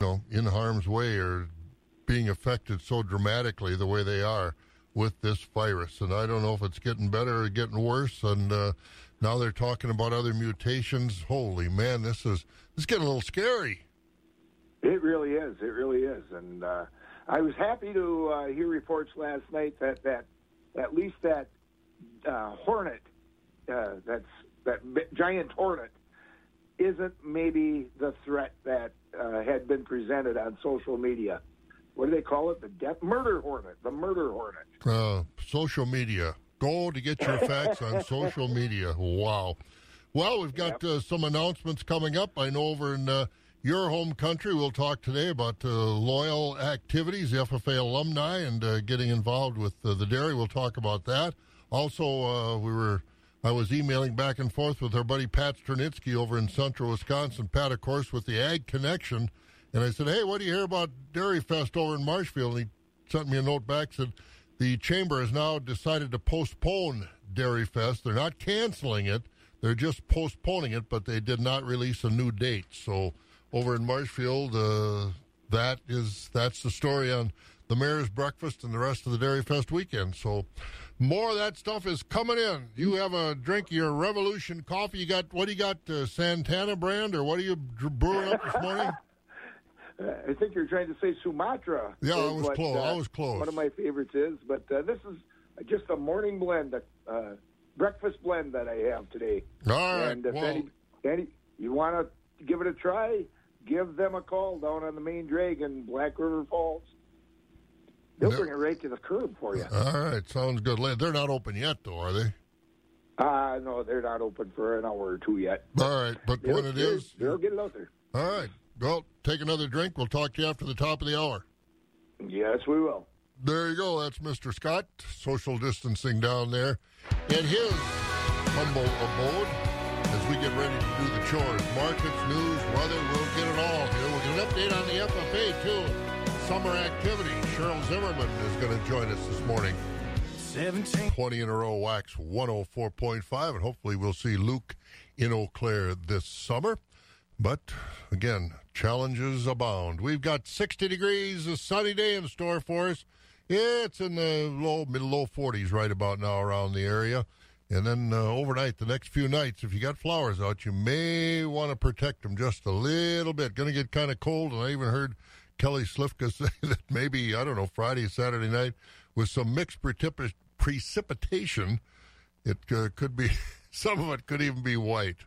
know, in harm's way or being affected so dramatically the way they are with this virus. And I don't know if it's getting better or getting worse. And uh, now they're talking about other mutations. Holy man, this is this is getting a little scary. It really is. It really is. And uh, I was happy to uh, hear reports last night that that at least that uh, hornet, uh, that's that giant hornet, isn't maybe the threat that uh, had been presented on social media. What do they call it? The death murder hornet. The murder hornet. Uh, social media. Go to get your facts on social media. Wow. Well, we've got yep. uh, some announcements coming up. I know over in uh, your home country, we'll talk today about uh, loyal activities, the FFA alumni, and uh, getting involved with uh, the dairy. We'll talk about that. Also, uh, we were I was emailing back and forth with our buddy Pat Sternitsky over in central Wisconsin. Pat, of course, with the Ag Connection. And I said, hey, what do you hear about Dairy Fest over in Marshfield? And he sent me a note back, said, the chamber has now decided to postpone Dairy Fest. They're not canceling it, they're just postponing it, but they did not release a new date. So over in Marshfield, uh, that is that's the story on the mayor's breakfast and the rest of the Dairy Fest weekend. So more of that stuff is coming in. You have a drink your Revolution coffee. You got what do you got? Uh, Santana brand or what are you brewing up this morning? I think you're trying to say Sumatra. Yeah, I was what, close. Uh, I was close. One of my favorites is, but uh, this is just a morning blend, a uh, breakfast blend that I have today. All right. And if well, any, any, you want to give it a try, give them a call down on the main drag in Black River Falls. They'll no. bring it right to the curb for you. All right, sounds good. They're not open yet, though, are they? Uh, no, they're not open for an hour or two yet. All right, but they'll, when it is, they'll get it out there. All right. Well, take another drink. We'll talk to you after the top of the hour. Yes, we will. There you go. That's Mr. Scott, social distancing down there in his humble abode as we get ready to do the chores. Markets, news, weather, we'll get it all here. We'll get an update on the FFA, too. Summer activity. Cheryl Zimmerman is going to join us this morning. 17. 20 in a row, Wax 104.5, and hopefully we'll see Luke in Eau Claire this summer. But again, challenges abound. We've got 60 degrees, a sunny day in store for us. It's in the low, mid low 40s right about now around the area. And then uh, overnight, the next few nights, if you got flowers out, you may want to protect them just a little bit. Going to get kind of cold, and I even heard Kelly Slifka say that maybe, I don't know, Friday, Saturday night, with some mixed precip- precipitation, it uh, could be, some of it could even be white.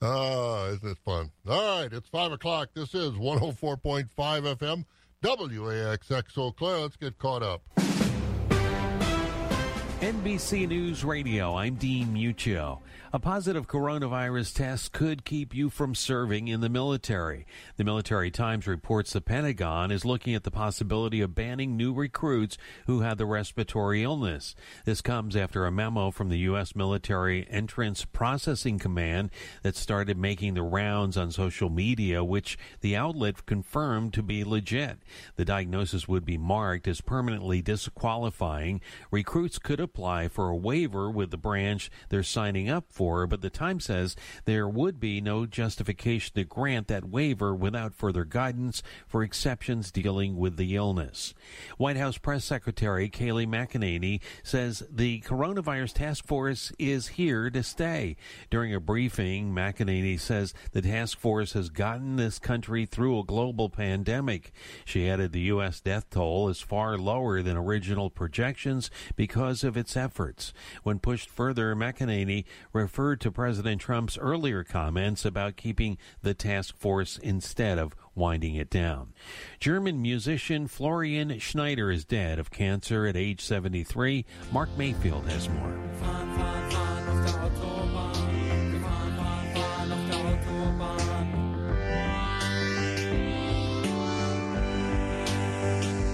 Ah, isn't it fun? All right, it's 5 o'clock. This is 104.5 FM, WAXX Eau Claire. Let's get caught up. NBC News Radio, I'm Dean Muccio. A positive coronavirus test could keep you from serving in the military. The Military Times reports the Pentagon is looking at the possibility of banning new recruits who had the respiratory illness. This comes after a memo from the U.S. Military Entrance Processing Command that started making the rounds on social media, which the outlet confirmed to be legit. The diagnosis would be marked as permanently disqualifying. Recruits could apply for a waiver with the branch they're signing up for, but the Times says there would be no justification to grant that waiver without further guidance for exceptions dealing with the illness. White House Press Secretary Kayleigh McEnany says the coronavirus task force is here to stay. During a briefing, McEnany says the task force has gotten this country through a global pandemic. She added the U.S. death toll is far lower than original projections because of its efforts. When pushed further, McEnany referred to President Trump's earlier comments about keeping the task force instead of winding it down. German musician Florian Schneider is dead of cancer at age 73. Mark Mayfield has more.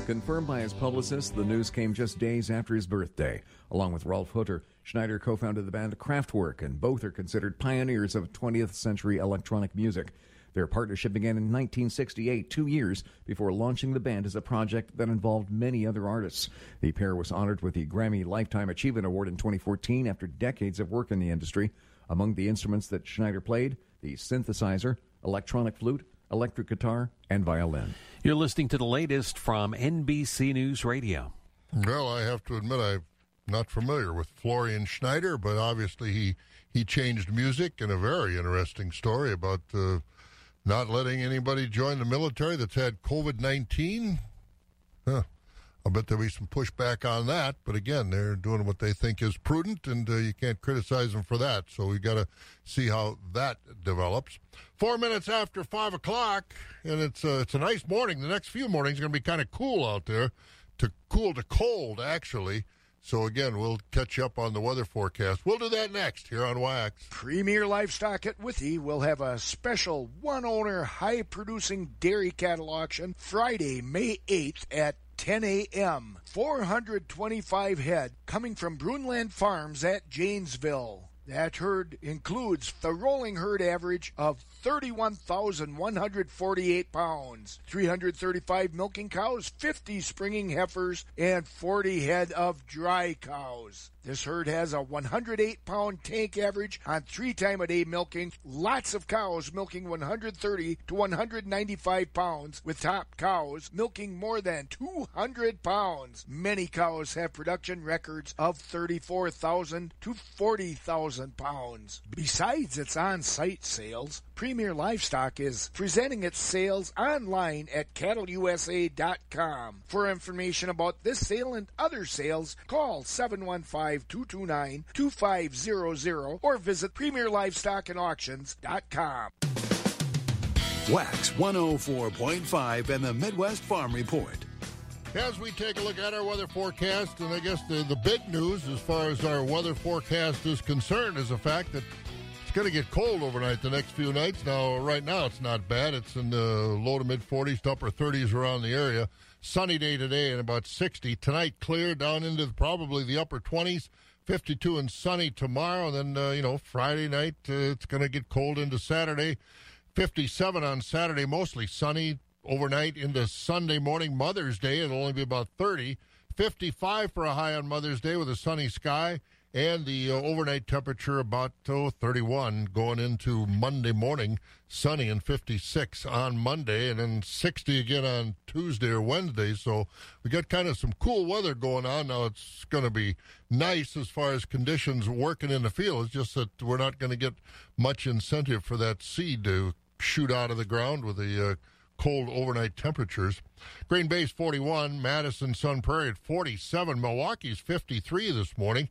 Confirmed by his publicist, the news came just days after his birthday. Along with Ralf Hutter, Schneider co founded the band Kraftwerk, and both are considered pioneers of 20th century electronic music. Their partnership began in 1968, two years before launching the band as a project that involved many other artists. The pair was honored with the Grammy Lifetime Achievement Award in 2014 after decades of work in the industry. Among the instruments that Schneider played, the synthesizer, electronic flute, electric guitar, and violin. You're listening to the latest from NBC News Radio. Well, I have to admit I'm not familiar with Florian Schneider, but obviously he he changed music in a very interesting story about uh, not letting anybody join the military that's had COVID nineteen. Huh. I bet there'll be some pushback on that, but again, they're doing what they think is prudent, and uh, you can't criticize them for that. So we've got to see how that develops. Four minutes after five o'clock, and it's uh, it's a nice morning. The next few mornings are going to be kind of cool out there, to cool to cold actually. So again, we'll catch up on the weather forecast. We'll do that next here on Wax. Premier Livestock at Withee will have a special one owner high producing dairy cattle auction Friday, May 8th at 10 a.m. 425 head coming from Brunland Farms at Janesville. That herd includes the rolling herd average of 31,148 pounds, 335 milking cows, 50 springing heifers, and 40 head of dry cows. This herd has a 108 pound tank average on three time a day milking. Lots of cows milking 130 to 195 pounds, with top cows milking more than 200 pounds. Many cows have production records of 34,000 to 40,000 pounds. Besides its on site sales, Premier Livestock is presenting its sales online at cattleusa.com. For information about this sale and other sales, call 715 229 2500 or visit premierlivestockandauctions.com. Wax 104.5 and the Midwest Farm Report. As we take a look at our weather forecast, and I guess the, the big news as far as our weather forecast is concerned is the fact that it's going to get cold overnight the next few nights. Now, right now, it's not bad. It's in the low to mid 40s to upper 30s around the area. Sunny day today and about 60. Tonight, clear down into probably the upper 20s. 52 and sunny tomorrow. And then, uh, you know, Friday night, uh, it's going to get cold into Saturday. 57 on Saturday, mostly sunny overnight into Sunday morning. Mother's Day, it'll only be about 30. 55 for a high on Mother's Day with a sunny sky. And the uh, overnight temperature about oh, 31 going into Monday morning, sunny and 56 on Monday, and then 60 again on Tuesday or Wednesday. So we got kind of some cool weather going on. Now it's going to be nice as far as conditions working in the field. It's just that we're not going to get much incentive for that seed to shoot out of the ground with the uh, cold overnight temperatures. Green Bay's 41, Madison Sun Prairie at 47, Milwaukee's 53 this morning,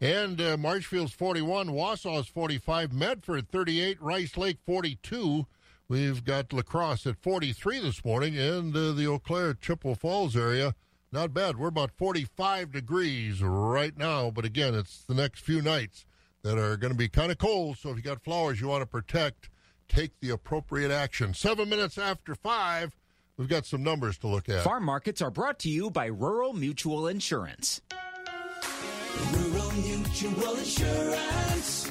and uh, Marshfield's 41, Wausau's 45, Medford 38, Rice Lake 42. We've got La Crosse at 43 this morning, and uh, the Eau Claire Chippewa Falls area. Not bad. We're about 45 degrees right now, but again, it's the next few nights that are going to be kind of cold. So if you got flowers you want to protect, take the appropriate action. Seven minutes after five, we've got some numbers to look at. Farm markets are brought to you by Rural Mutual Insurance. Rural Mutual Insurance,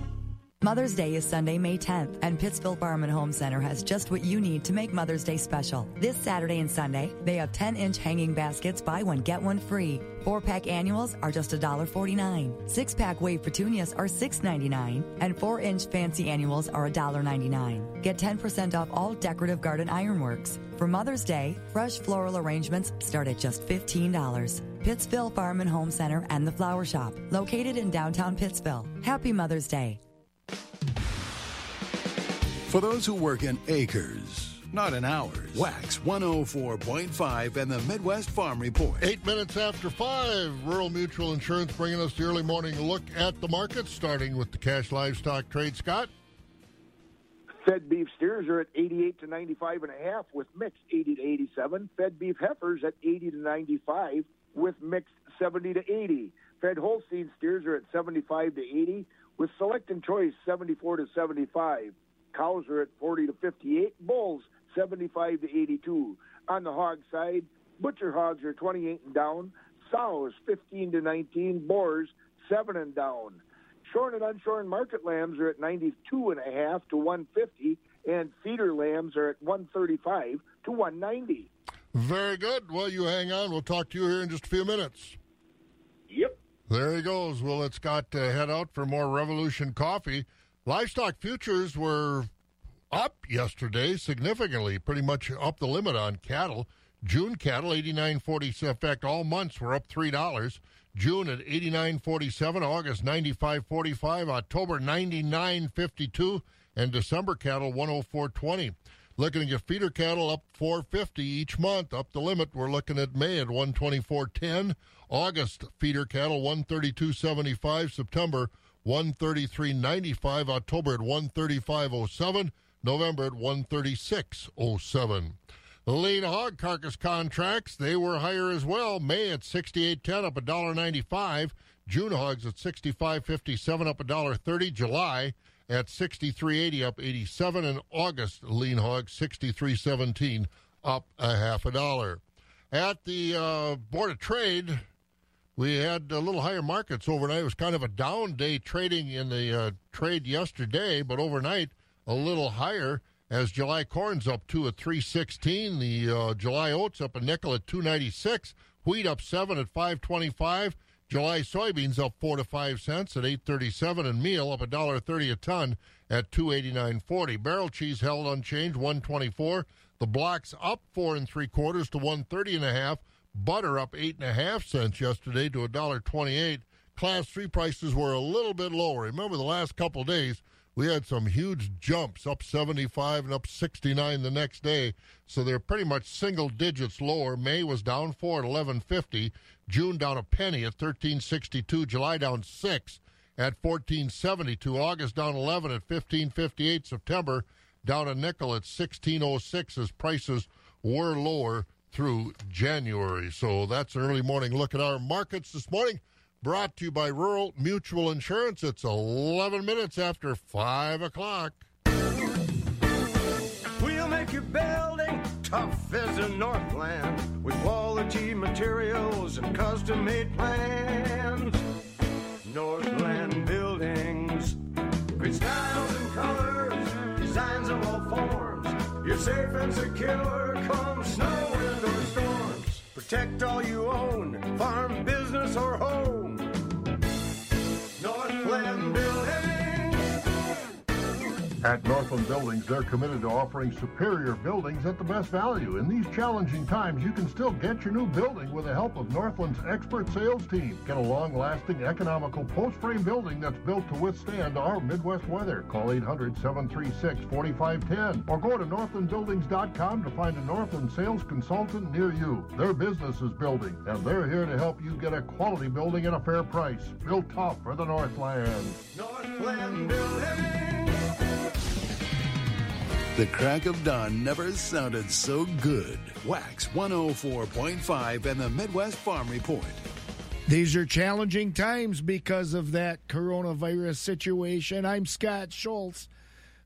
Mother's Day is Sunday, May 10th, and Pittsville Farm and Home Center has just what you need to make Mother's Day special. This Saturday and Sunday, they have 10 inch hanging baskets, buy one, get one free. Four pack annuals are just $1.49. Six pack wave petunias are $6.99, and four inch fancy annuals are $1.99. Get 10% off all decorative garden ironworks. For Mother's Day, fresh floral arrangements start at just $15. Pittsville Farm and Home Center and the Flower Shop, located in downtown Pittsville. Happy Mother's Day. For those who work in acres, not in hours, Wax 104.5 and the Midwest Farm Report. Eight minutes after five, Rural Mutual Insurance bringing us the early morning look at the market, starting with the cash livestock trade. Scott? Fed beef steers are at 88 to 95 and a half with mixed 80 to 87. Fed beef heifers at 80 to 95 with mixed 70 to 80. Fed Holstein steers are at 75 to 80 with select and choice 74 to 75. Cows are at 40 to 58. Bulls 75 to 82. On the hog side, butcher hogs are 28 and down. sows 15 to 19, boars 7 and down. Shorn and unshorn market lambs are at 92 and a half to 150, and feeder lambs are at 135 to 190. Very good. Well, you hang on. We'll talk to you here in just a few minutes. There he goes. Well, it's got to head out for more Revolution coffee. Livestock futures were up yesterday significantly, pretty much up the limit on cattle. June cattle, 89.40. In fact, all months were up $3. June at 89.47, August 95.45, October 99.52, and December cattle 104.20. Looking at your feeder cattle up 450 each month, up the limit. We're looking at May at 124.10, August feeder cattle 132.75, September 133.95, October at 135.07, November at 136.07. The lean hog carcass contracts, they were higher as well. May at 68.10 up $1.95. June hogs at 65.57 up $1.30. July at 63.80 up 87 and August lean hog 63.17 up a half a dollar. At the uh, Board of Trade, we had a little higher markets overnight. It was kind of a down day trading in the uh, trade yesterday, but overnight a little higher as July corn's up two at 316. The uh, July oats up a nickel at 296. Wheat up seven at 525. July soybeans up four to five cents at 837, and meal up a dollar thirty a ton at 289.40. Barrel cheese held unchanged 124. The blocks up four and three quarters to 130 and a half. Butter up eight and a half cents yesterday to a dollar 28. Class three prices were a little bit lower. Remember the last couple days we had some huge jumps up 75 and up 69 the next day. So they're pretty much single digits lower. May was down 4 at 1150 june down a penny at 1362 july down 6 at 1472 august down 11 at 1558 september down a nickel at 1606 as prices were lower through january. So that's an early morning look at our markets this morning Brought to you by Rural Mutual Insurance. It's 11 minutes after 5 o'clock. We'll make your building tough as a Northland with quality materials and custom made plans. Northland Buildings. Great styles and colors, designs of all forms. You're safe and secure come snow, wind, or storms. Protect all you own, farm, business, or home. At Northland Buildings, they're committed to offering superior buildings at the best value. In these challenging times, you can still get your new building with the help of Northland's expert sales team. Get a long-lasting, economical post-frame building that's built to withstand our Midwest weather. Call 800-736-4510 or go to northlandbuildings.com to find a Northland sales consultant near you. Their business is building, and they're here to help you get a quality building at a fair price. Built tough for the Northland. Northland Building. The crack of dawn never sounded so good. Wax 104.5 and the Midwest Farm Report. These are challenging times because of that coronavirus situation. I'm Scott Schultz,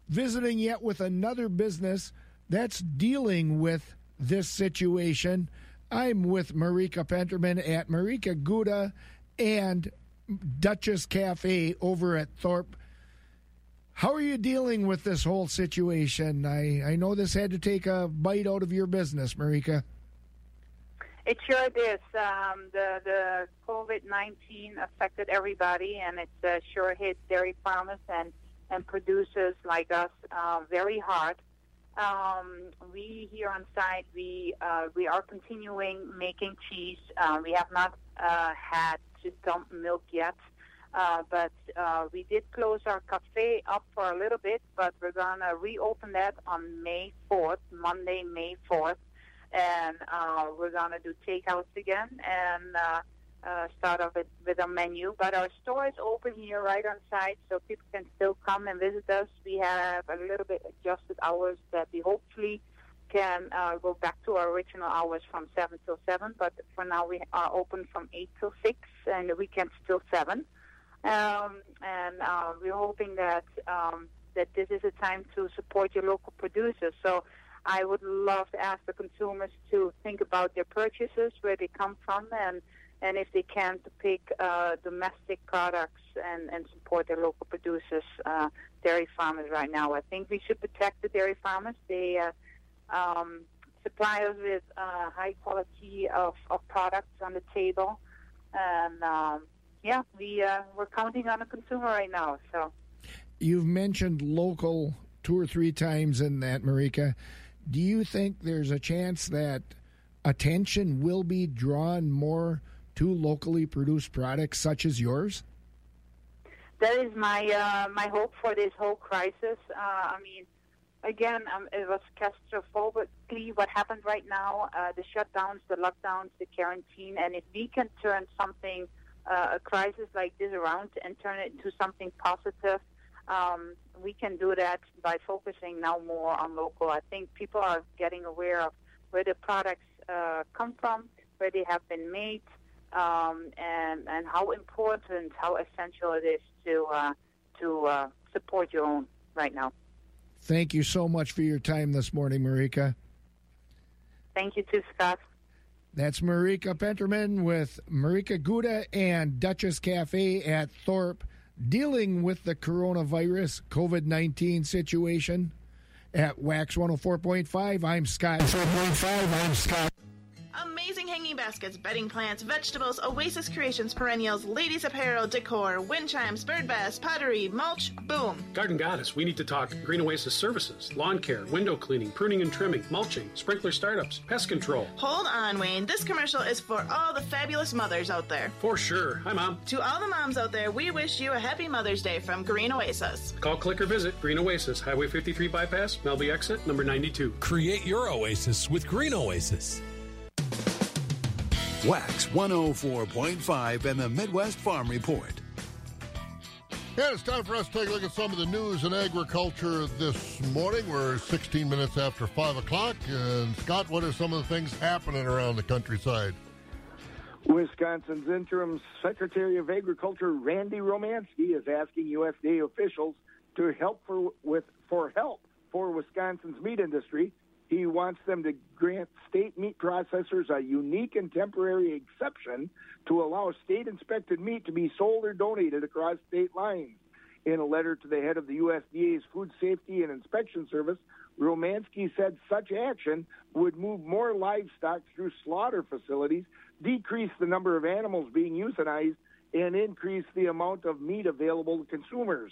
visiting yet with another business that's dealing with this situation. I'm with Marieke Penterman at Marieke Gouda and Duchess Cafe over at Thorp. How are you dealing with this whole situation? I, I know this had to take a bite out of your business, Marieke. It sure is. Um, the the COVID nineteen affected everybody, and it uh, sure hit dairy farmers and and producers like us uh, very hard. Um, we here on site, we uh, we are continuing making cheese. Uh, we have not uh, had to dump milk yet, uh, but uh, we did close our cafe up for a little bit. But we're gonna reopen that on May fourth, Monday, May fourth and uh, we're gonna do takeouts again and uh, uh, start off with, with a menu. But our store is open here right on site, so people can still come and visit us. We have a little bit adjusted hours that we hopefully can uh, go back to our original hours from seven till seven. But for now, we are open from eight till six, and the weekends till seven. Um, and uh, we're hoping that um, that this is a time to support your local producers. So. I would love to ask the consumers to think about their purchases, where they come from, and and if they can, to pick uh, domestic products and, and support their local producers, uh, dairy farmers right now. I think we should protect the dairy farmers. They uh, um, supply us with uh, high quality of, of products on the table, and um, yeah, we uh, we're counting on the consumer right now. So You've mentioned local two or three times in that, Marieke. Do you think there's a chance that attention will be drawn more to locally produced products such as yours? that is my uh, my hope for this whole crisis. Uh, I mean, again, um, it was catastrophically what happened right now: uh, the shutdowns, the lockdowns, the quarantine. And if we can turn something, uh, a crisis like this around, and turn it into something positive, um, we can do that by focusing now more on local. I think people are getting aware of where the products uh, come from, where they have been made, um, and and how important, how essential it is to uh, to uh, support your own right now. Thank you so much for your time this morning, Marieke. Thank you too, Scott. That's Marieke Penterman with Marieke Gouda and Duchess Cafe at Thorp dealing with the coronavirus COVID 19 situation. At Wax 104.5, I'm Scott. 4.5, I'm Scott. Amazing hanging baskets, bedding plants, vegetables, Oasis Creations perennials, ladies apparel, decor, wind chimes, bird baths, pottery, mulch, boom. Garden Goddess, we need to talk Green Oasis services, lawn care, window cleaning, pruning and trimming, mulching, sprinkler startups, pest control. Hold on, Wayne. This commercial is for all the fabulous mothers out there. For sure. Hi, Mom. To all the moms out there, we wish you a happy Mother's Day from Green Oasis. Call, click, or visit Green Oasis, Highway 53 bypass, Melby exit, number 92. Create your oasis with Green Oasis. Wax 104.5 and the Midwest Farm Report. Yeah, it's time for us to take a look at some of the news in agriculture this morning. We're 16 minutes after 5 o'clock. And Scott, what are some of the things happening around the countryside? Wisconsin's interim Secretary of Agriculture Randy Romanski is asking USDA officials to help for with for help for Wisconsin's meat industry. He wants them to grant state meat processors a unique and temporary exception to allow state inspected meat to be sold or donated across state lines. In a letter to the head of the USDA's Food Safety and Inspection Service, Romanski said such action would move more livestock through slaughter facilities, decrease the number of animals being euthanized, and increase the amount of meat available to consumers.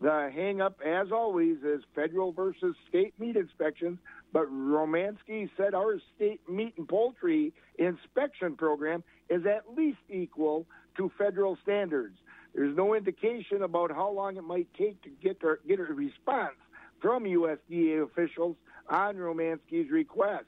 The hangup, as always, is federal versus state meat inspections, but Romanski said our state meat and poultry inspection program is at least equal to federal standards. There's no indication about how long it might take to get, to, get a response from USDA officials on Romanski's request.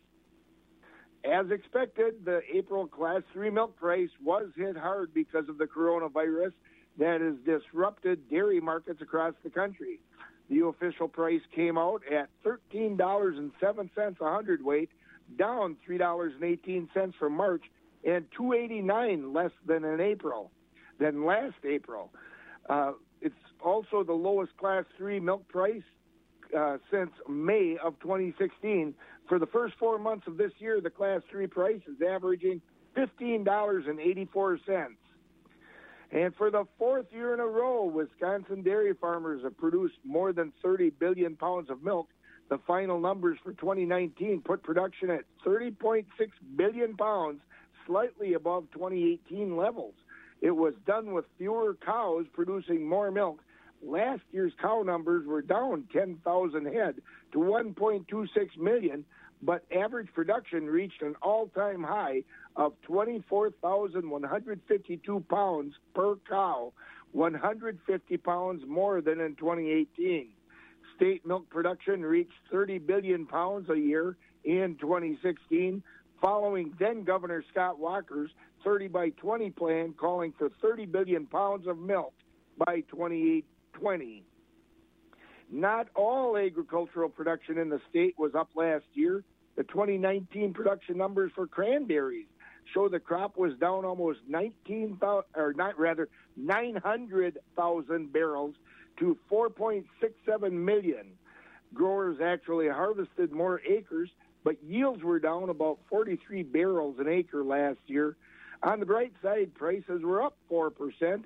As expected, the April Class 3 milk price was hit hard because of the coronavirus that has disrupted dairy markets across the country. The official price came out at $13.07 a hundredweight, down $3.18 from March, and 289 less than in April, than last April. Uh, it's also the lowest Class 3 milk price uh, since May of 2016. For the first four months of this year, the Class 3 price is averaging $15.84. And for the fourth year in a row, Wisconsin dairy farmers have produced more than 30 billion pounds of milk. The final numbers for 2019 put production at 30.6 billion pounds, slightly above 2018 levels. It was done with fewer cows producing more milk. Last year's cow numbers were down 10,000 head to 1.26 million, but average production reached an all-time high of 24,152 pounds per cow, 150 pounds more than in 2018. State milk production reached 30 billion pounds a year in 2016, following then Governor Scott Walker's 30 by 20 plan calling for 30 billion pounds of milk by 2020. Not all agricultural production in the state was up last year. The 2019 production numbers for cranberries show the crop was down almost 19,000, or not rather 900,000 barrels to 4.67 million. Growers actually harvested more acres, but yields were down about 43 barrels an acre last year. On the bright side, prices were up 4%,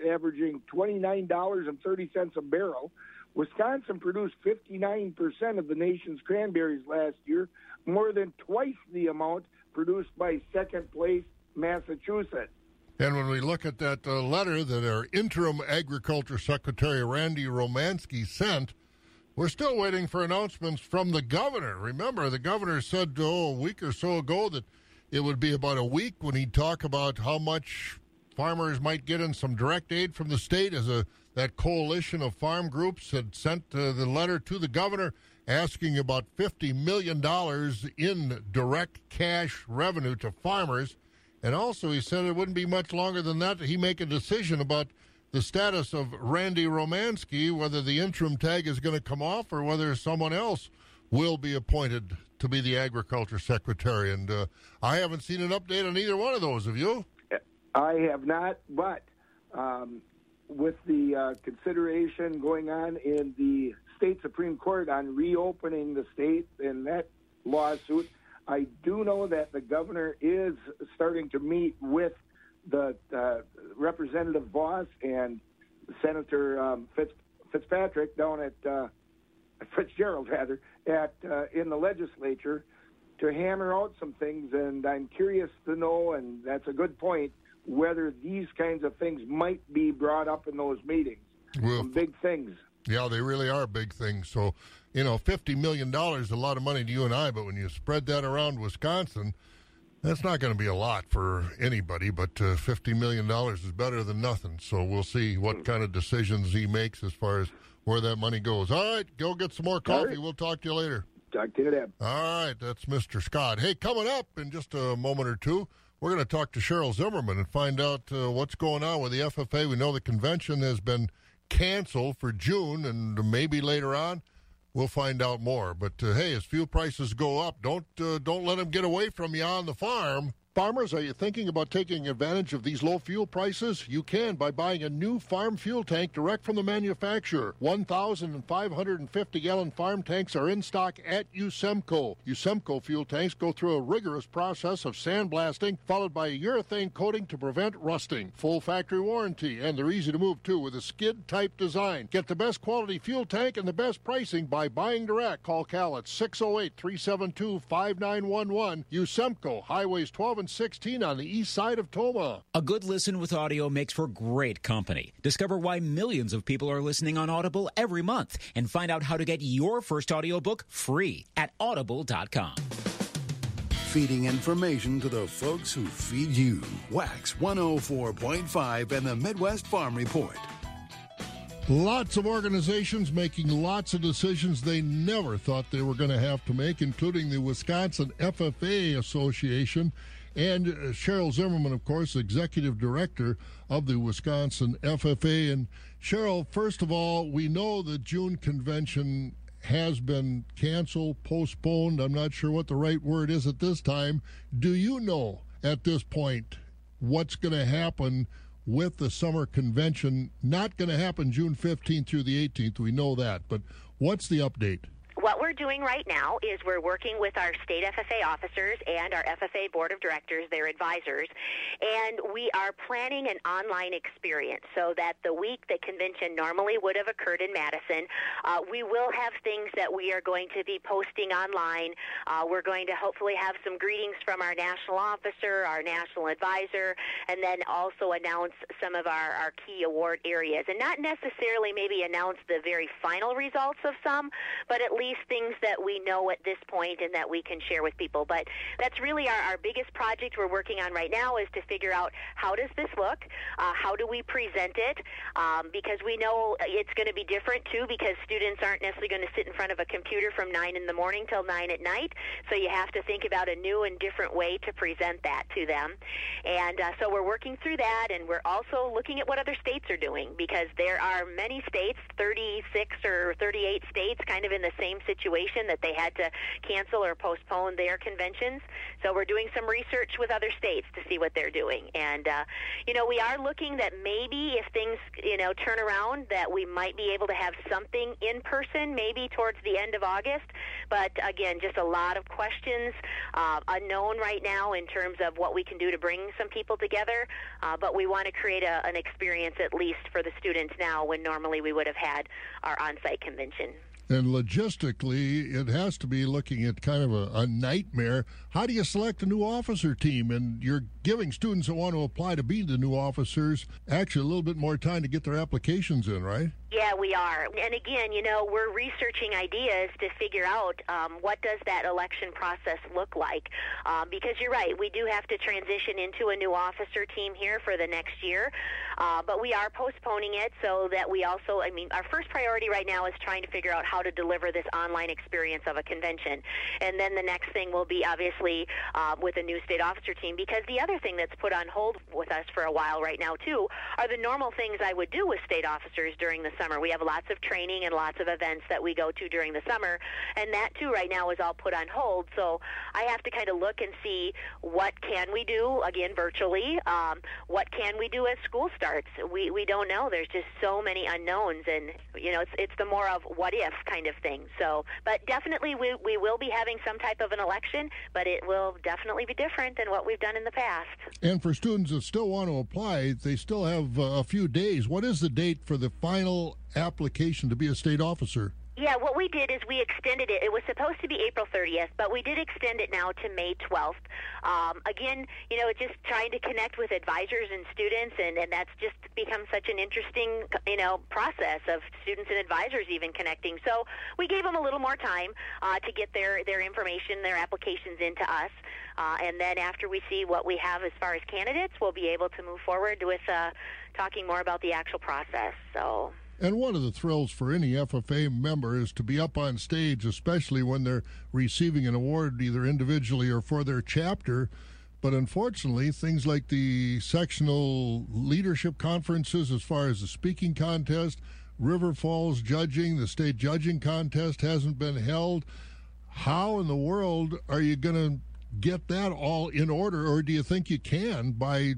averaging $29.30 a barrel. Wisconsin produced 59% of the nation's cranberries last year, more than twice the amount produced by second place Massachusetts. And when we look at that uh, letter that our interim agriculture secretary Randy Romanski sent, we're still waiting for announcements from the governor. Remember, the governor said oh, a week or so ago that it would be about a week when he'd talk about how much farmers might get in some direct aid from the state as a that coalition of farm groups had sent uh, the letter to the governor asking about $50 million in direct cash revenue to farmers. And also, he said it wouldn't be much longer than that he make a decision about the status of Randy Romanski, whether the interim tag is going to come off or whether someone else will be appointed to be the agriculture secretary. And uh, I haven't seen an update on either one of those. Have you? I have not, but um, with the uh, consideration going on in the state Supreme Court on reopening the state in that lawsuit, I do know that the governor is starting to meet with the uh, Representative Vos and Senator um, Fitz, Fitzpatrick down at uh, Fitzgerald rather at uh, in the legislature to hammer out some things. And I'm curious to know, and that's a good point, whether these kinds of things might be brought up in those meetings. Well, some big things. Yeah, they really are big things. So, you know, $50 million is a lot of money to you and I, but when you spread that around Wisconsin, that's not going to be a lot for anybody, but uh, $50 million is better than nothing. So we'll see what kind of decisions he makes as far as where that money goes. All right, go get some more coffee. right. We'll talk to you later. Talk to you then. All right, that's Mr. Scott. Hey, coming up in just a moment or two, we're going to talk to Cheryl Zimmerman and find out uh, what's going on with the FFA. We know the convention has been canceled for June, and maybe later on we'll find out more. But uh, hey, as fuel prices go up, don't uh, don't let them get away from you on the farm. Farmers, are you thinking about taking advantage of these low fuel prices? You can by buying a new farm fuel tank direct from the manufacturer. 1,550 gallon farm tanks are in stock at Usemco. Usemco fuel tanks go through a rigorous process of sandblasting, followed by a urethane coating to prevent rusting. Full factory warranty, and they're easy to move too with a skid type design. Get the best quality fuel tank and the best pricing by buying direct. Call Cal at 608 372 5911. Usemco, Highways 12 and 16 on the east side of Tomah. A good listen with audio makes for great company. Discover why millions of people are listening on Audible every month and find out how to get your first audiobook free at audible.com. Feeding information to the folks who feed you. Wax 104.5 and the Midwest Farm Report. Lots of organizations making lots of decisions they never thought they were going to have to make, including the Wisconsin FFA Association. And uh, Cheryl Zimmerman, of course, executive director of the Wisconsin FFA. And Cheryl, first of all, we know the June convention has been canceled, postponed. I'm not sure what the right word is at this time. Do you know at this point what's going to happen with the summer convention? Not going to happen June 15th through the 18th. We know that. But what's the update? What we're doing right now is we're working with our state FFA officers and our FFA board of directors, their advisors, and we are planning an online experience so that the week the convention normally would have occurred in Madison, uh, we will have things that we are going to be posting online. Uh, we're going to hopefully have some greetings from our national officer, our national advisor, and then also announce some of our, our key award areas. And not necessarily maybe announce the very final results of some, but at least things that we know at this point and that we can share with people. But that's really our, our biggest project we're working on right now is to figure out how does this look, uh, how do we present it, um, because we know it's going to be different too because students aren't necessarily going to sit in front of a computer from 9 in the morning till 9 at night. So you have to think about a new and different way to present that to them. And uh, so we're working through that and we're also looking at what other states are doing because there are many states, 36 or 38 states, kind of in the same situation that they had to cancel or postpone their conventions. So we're doing some research with other states to see what they're doing. And, uh, you know, we are looking that maybe if things, you know, turn around, that we might be able to have something in person maybe towards the end of August. But again, just a lot of questions uh, unknown right now in terms of what we can do to bring some people together. Uh, but we want to create a, an experience at least for the students now when normally we would have had our on site convention. And logistically, it has to be looking at kind of a, a, nightmare. How do you select a new officer team? And you're giving students that want to apply to be the new officers actually a little bit more time to get their applications in, right? Yeah, we are. And again, you know, we're researching ideas to figure out um, what does that election process look like. Um, because you're right, we do have to transition into a new officer team here for the next year. Uh, but we are postponing it so that we also, I mean, our first priority right now is trying to figure out how to deliver this online experience of a convention. And then the next thing will be obviously uh, with a new state officer team because the other thing that's put on hold with us for a while right now, too, are the normal things I would do with state officers during the summer. We have lots of training and lots of events that we go to during the summer, and that too right now is all put on hold. So I have to kind of look and see what can we do again virtually. Um, what can we do as school starts? We we don't know. There's just so many unknowns, and you know it's it's the more of what if kind of thing. So, but definitely we we will be having some type of an election, but it will definitely be different than what we've done in the past. And for students that still want to apply, they still have uh, a few days. What is the date for the final application to be a state officer? Yeah, what we did is we extended it. It was supposed to be April 30th, but we did extend it now to May 12th. Um, again, you know, just trying to connect with advisors and students, and, and that's just become such an interesting, you know, process of students and advisors even connecting. So we gave them a little more time uh, to get their, their information, their applications into us. Uh, and then after we see what we have as far as candidates, we'll be able to move forward with uh, talking more about the actual process. So. And one of the thrills for any FFA member is to be up on stage, especially when they're receiving an award either individually or for their chapter. But unfortunately, things like the sectional leadership conferences, as far as the speaking contest, River Falls judging, the state judging contest hasn't been held. How in the world are you going to get that all in order, or do you think you can by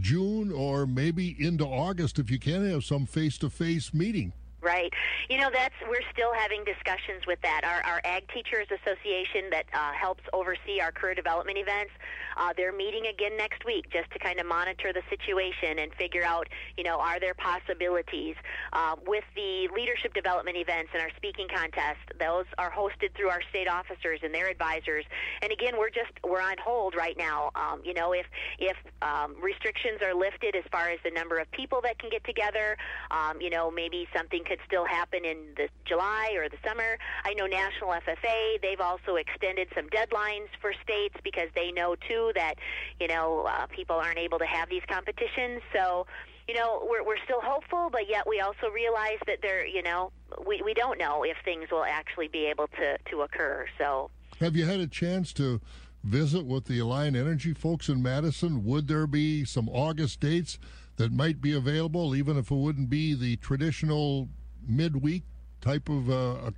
June or maybe into August if you can have some face to face meeting. Right. You know, that's we're still having discussions with that. Our, our Ag Teachers Association that uh, helps oversee our career development events, uh, they're meeting again next week just to kind of monitor the situation and figure out, you know, are there possibilities uh, with the leadership development events and our speaking contest. Those are hosted through our state officers and their advisors. And again, we're just we're on hold right now. Um, you know, if if um, restrictions are lifted as far as the number of people that can get together, um, you know, maybe something could still happen in the July or the summer. I know National FFA, they've also extended some deadlines for states because they know too that, you know, uh, people aren't able to have these competitions. So, you know, we're we're still hopeful, but yet we also realize that there, you know, we we don't know if things will actually be able to to occur. So, have you had a chance to visit with the Alliant Energy folks in Madison? Would there be some August dates that might be available, even if it wouldn't be the traditional midweek type of uh,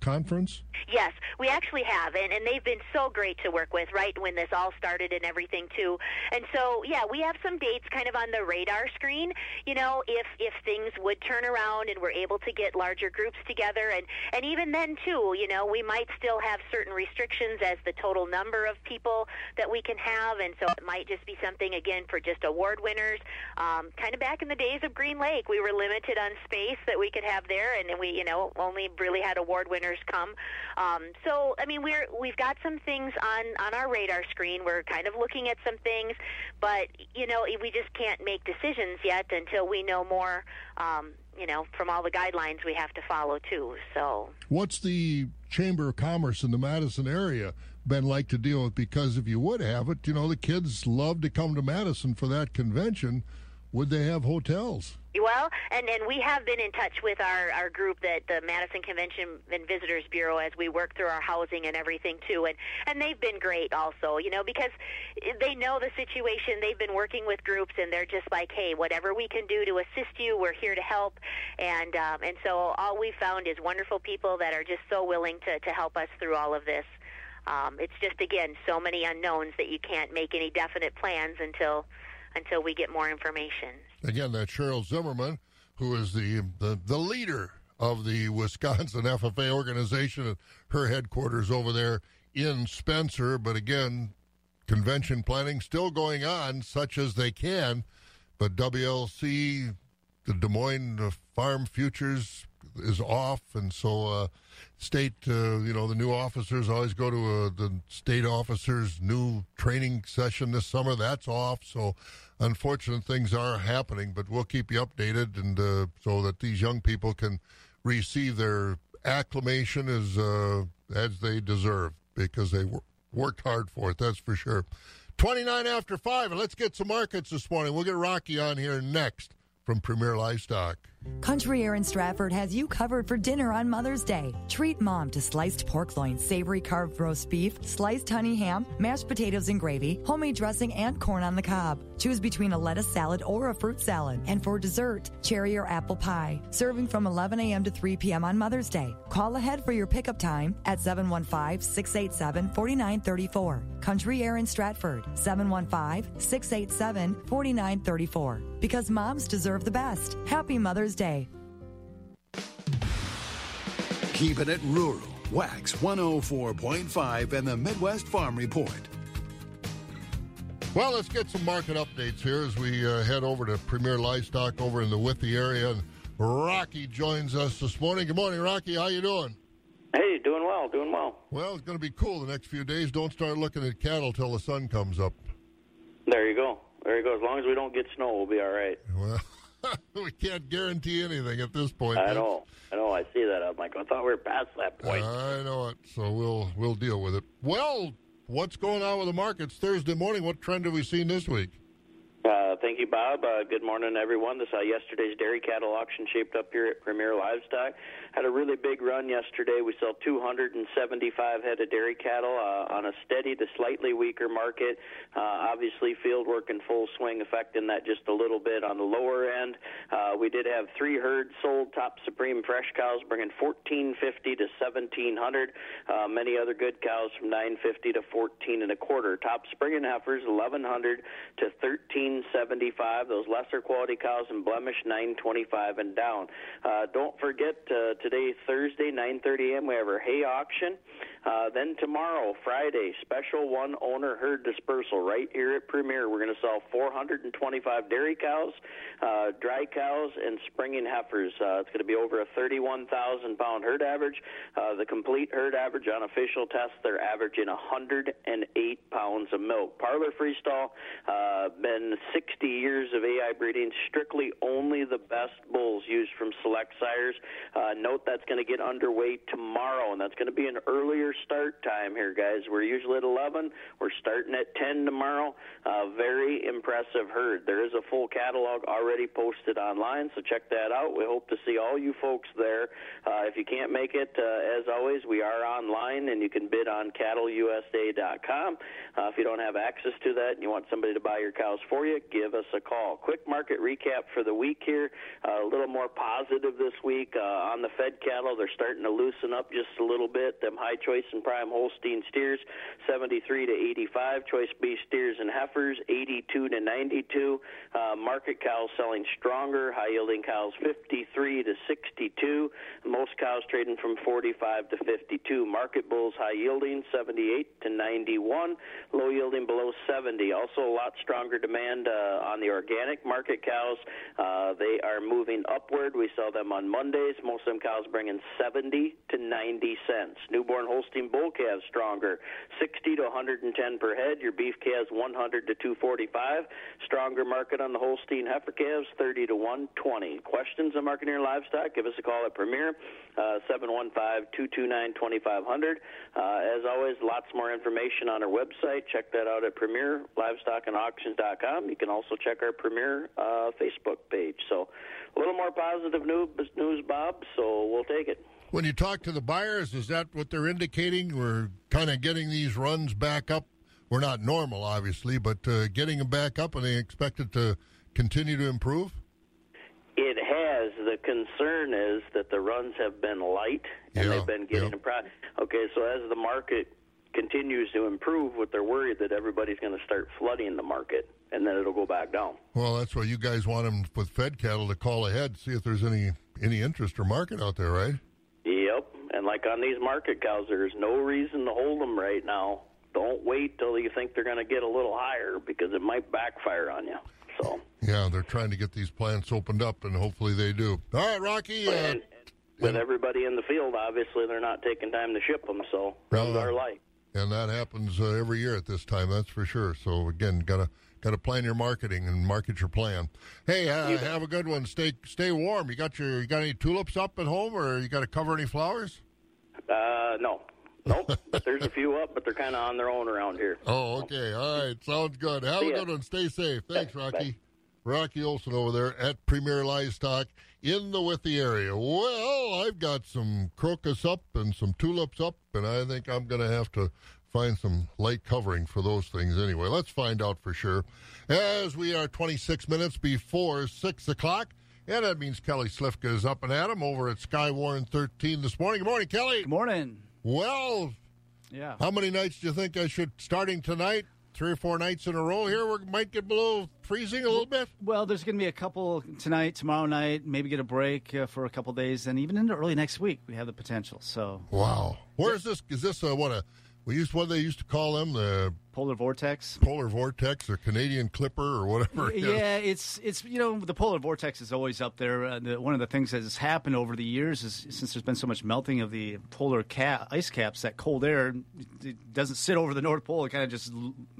conference? Yes, we actually have, and, and they've been so great to work with, right, when this all started and everything, too. And so, yeah, we have some dates kind of on the radar screen, you know, if, if things would turn around and we're able to get larger groups together. And, and even then, too, you know, we might still have certain restrictions as the total number of people that we can have. And so it might just be something, again, for just award winners. Um, kind of back in the days of Green Lake, we were limited on space that we could have there, and we, you know, only really had award winners come. Um, so, I mean, we're we've got some things on on our radar screen. We're kind of looking at some things, but you know, we just can't make decisions yet until we know more. Um, you know, from all the guidelines we have to follow too. So, what's the Chamber of Commerce in the Madison area been like to deal with? Because if you would have it, you know, the kids love to come to Madison for that convention. would they have hotels? Well, and and we have been in touch with our our group that the Madison Convention and Visitors Bureau as we work through our housing and everything too, and and they've been great also, you know, because they know the situation. They've been working with groups, and they're just like, hey, whatever we can do to assist you, we're here to help, and um, and so all we found is wonderful people that are just so willing to to help us through all of this. Um, it's just again so many unknowns that you can't make any definite plans until until we get more information. Again, that's Cheryl Zimmerman, who is the, the, the leader of the Wisconsin FFA organization at her headquarters over there in Spencer. But again, convention planning still going on, such as they can. But WLC, the Des Moines Farm Futures is off, and so uh, state, uh, you know, the new officers always go to uh, the state officers' new training session this summer. That's off, so unfortunate things are happening. But we'll keep you updated, and uh, so that these young people can receive their acclamation as uh, as they deserve because they wor- worked hard for it. That's for sure. Twenty nine after five, and let's get some markets this morning. We'll get Rocky on here next from Premier Livestock. Country Air in Stratford has you covered for dinner on Mother's Day. Treat mom to sliced pork loin, savory carved roast beef, sliced honey ham, mashed potatoes and gravy, homemade dressing, and corn on the cob. Choose between a lettuce salad or a fruit salad. And for dessert, cherry or apple pie. Serving from 11 a.m. to 3 p.m. on Mother's Day. Call ahead for your pickup time at 715 687 4934. Country Air in Stratford, 715 687 4934. Because moms deserve the best. Happy Mother's Day. Keeping it rural. Wax 104.5 and the Midwest Farm Report. Well, let's get some market updates here as we uh, head over to Premier Livestock over in the Withee area. And Rocky joins us this morning. Good morning, Rocky. How you doing? Hey, doing well, doing well. Well, it's going to be cool the next few days. Don't start looking at cattle till the sun comes up. There you go. There you go. As long as we don't get snow, we'll be all right. Well, we can't guarantee anything at this point. I know. I know. I see that. I'm like, I thought we were past that point. I know it. So we'll we'll deal with it. Well, what's going on with the markets Thursday morning? What trend have we seen this week? Uh, thank you, Bob. Uh, good morning, everyone. This uh, yesterday's dairy cattle auction shaped up here at Premier Livestock. Had a really big run yesterday. We sold 275 head of dairy cattle uh, on a steady to slightly weaker market. Uh, obviously, field work in full swing, affecting that just a little bit on the lower end. Uh, we did have three herds sold. Top Supreme fresh cows bringing 1450 to 1700. Uh, many other good cows from 950 to 14 and a quarter. Top springing heifers 1100 to 1375. Those lesser quality cows and blemish 925 and down. Uh, don't forget uh, today Thursday 9:30 a.m. we have our hay auction. Uh, then tomorrow Friday special one owner herd dispersal right here at Premier. We're going to sell 425 dairy cows, uh, dry cows, and springing heifers. Uh, it's going to be over a 31,000 pound herd average. Uh, the complete herd average on official tests they're averaging 108 pounds of milk. Parlor freestall uh, been 60 years of AI breeding, strictly only the best bulls used from select sires. Note that's going to get underway tomorrow, and that's going to be an earlier start time here, guys. We're usually at 11. We're starting at 10 tomorrow. Uh, very impressive herd. There is a full catalog already posted online, so check that out. We hope to see all you folks there. Uh, if you can't make it, uh, as always, we are online, and you can bid on cattleusa.com. Uh, if you don't have access to that and you want somebody to buy your cows for you, give us a call. Quick market recap for the week here. A little more positive this week uh, on the fed cattle. They're starting to loosen up just a little bit. Them high choice and prime Holstein steers, 73 to 85. Choice B steers and heifers, 82 to 92. Uh, market cows selling stronger. High yielding cows, 53 to 62. Most cows trading from 45 to 52. Market bulls high yielding, 78 to 91. Low yielding below 70. Also a lot stronger demand uh, on the organic market cows. Uh, they are moving upward. We sell them on Mondays. Most of them cows bringing 70 to 90 cents. Newborn Holstein Holstein bull calves stronger, 60 to 110 per head. Your beef calves 100 to 245. Stronger market on the Holstein heifer calves, 30 to 120. Questions on marketing your livestock? Give us a call at Premier, uh, 715-229-2500. Uh, as always, lots more information on our website. Check that out at Premier Livestock and Auctions.com. You can also check our Premier uh, Facebook page. So, a little more positive news, Bob. So we'll take it. When you talk to the buyers, is that what they're indicating? We're kind of getting these runs back up. We're not normal, obviously, but uh, getting them back up, and they expect it to continue to improve. It has. The concern is that the runs have been light, and Yeah, they've been getting yeah. a pro- Okay, so as the market continues to improve, what they're worried that everybody's going to start flooding the market, and then it'll go back down. Well, that's why you guys want them with fed cattle to call ahead, see if there's any any interest or market out there, right? Yep, and like on these market cows, there's no reason to hold them right now. Don't wait till you think they're going to get a little higher because it might backfire on you. So, Yeah, they're trying to get these plants opened up, and hopefully they do. All right, Rocky. Uh, and with everybody in the field, obviously they're not taking time to ship them, so Uh, are light. and that happens uh, every year at this time. That's for sure. So again, gotta gotta plan your marketing and market your plan. Hey, uh, have a good one. Stay stay warm. You got your you got any tulips up at home, or you got to cover any flowers? Uh, no, nope. but there's a few up, but they're kind of on their own around here. Oh, okay. All right. Sounds good. Have See a ya. good one. Stay safe. Thanks, Bye. Rocky. Rocky Olson over there at Premier Livestock in the Withee area. Well, I've got some crocus up and some tulips up, and I think I'm going to have to find some light covering for those things anyway. Let's find out for sure. As we are 26 minutes before 6 o'clock, and that means Kelly Slifka is up and at 'em over at Skywarn 13 this morning. Good morning, Kelly. Good morning. Well, Yeah. how many nights do you think I should, starting tonight, three or four nights in a row here, we might get below freezing a little bit? Well, there's going to be a couple tonight, tomorrow night, maybe get a break uh, for a couple days, and even into early next week, we have the potential. So, Wow. Where is this? Is this a, what a, we used, what they used to call them, the polar vortex? polar vortex or Canadian clipper or whatever. it. Yeah, it's it's you know the polar vortex is always up there. Uh, the, one of the things that has happened over the years is since there's been so much melting of the polar cap, ice caps, that cold air it doesn't sit over the North Pole. It kind of just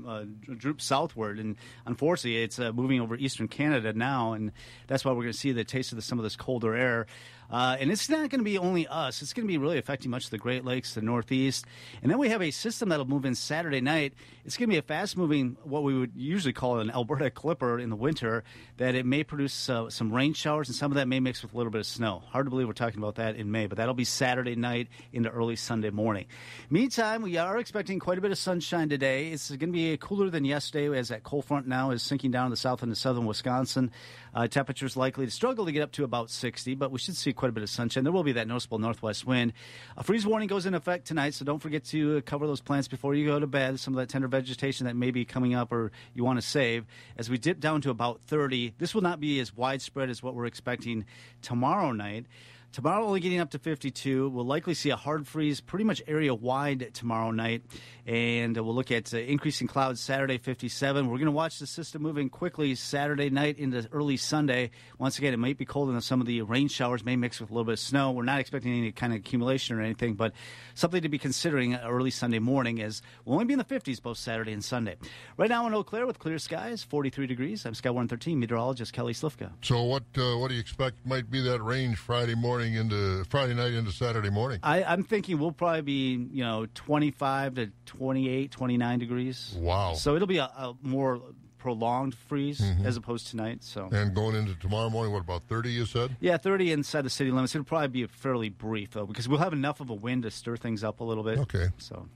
uh, droops southward, and unfortunately, it's uh, moving over eastern Canada now, and that's why we're going to see the taste of the, some of this colder air. Uh, and it's not going to be only us. It's going to be really affecting much of the Great Lakes, the Northeast. And then we have a system that'll move in Saturday night. It's going to be a fast moving, what we would usually call an Alberta clipper in the winter, that it may produce uh, some rain showers, and some of that may mix with a little bit of snow. Hard to believe we're talking about that in May, but that'll be Saturday night into early Sunday morning. Meantime, we are expecting quite a bit of sunshine today. It's going to be cooler than yesterday as that cold front now is sinking down to the south into southern Wisconsin. Uh, temperatures likely to struggle to get up to about 60, but we should see quite a bit of sunshine. There will be that noticeable northwest wind. A freeze warning goes into effect tonight, so don't forget to uh, cover those plants before you go to bed. Some of that tender vegetation that may be coming up or you want to save. As we dip down to about 30, this will not be as widespread as what we're expecting tomorrow night. Tomorrow, only getting up to 52. We'll likely see a hard freeze pretty much area wide tomorrow night. And uh, we'll look at uh, increasing clouds Saturday, 57. We're going to watch the system moving quickly Saturday night into early Sunday. Once again, it might be cold and some of the rain showers may mix with a little bit of snow. We're not expecting any kind of accumulation or anything, but something to be considering early Sunday morning as we'll only be in the 50s both Saturday and Sunday. Right now in Eau Claire with clear skies, 43 degrees. I'm Sky 113 meteorologist Kelly Slifka. So what uh, what do you expect might be that range Friday morning into Friday night into Saturday morning? I, I'm thinking we'll probably be, you know, 25 to 28, 29 degrees. Wow. So it'll be a, a more prolonged freeze Mhm. as opposed to tonight. So And going into tomorrow morning, what about thirty? You said. yeah, 30 inside the city limits. It'll probably be a fairly brief though, because we'll have enough of a wind to stir things up a little bit. Okay. So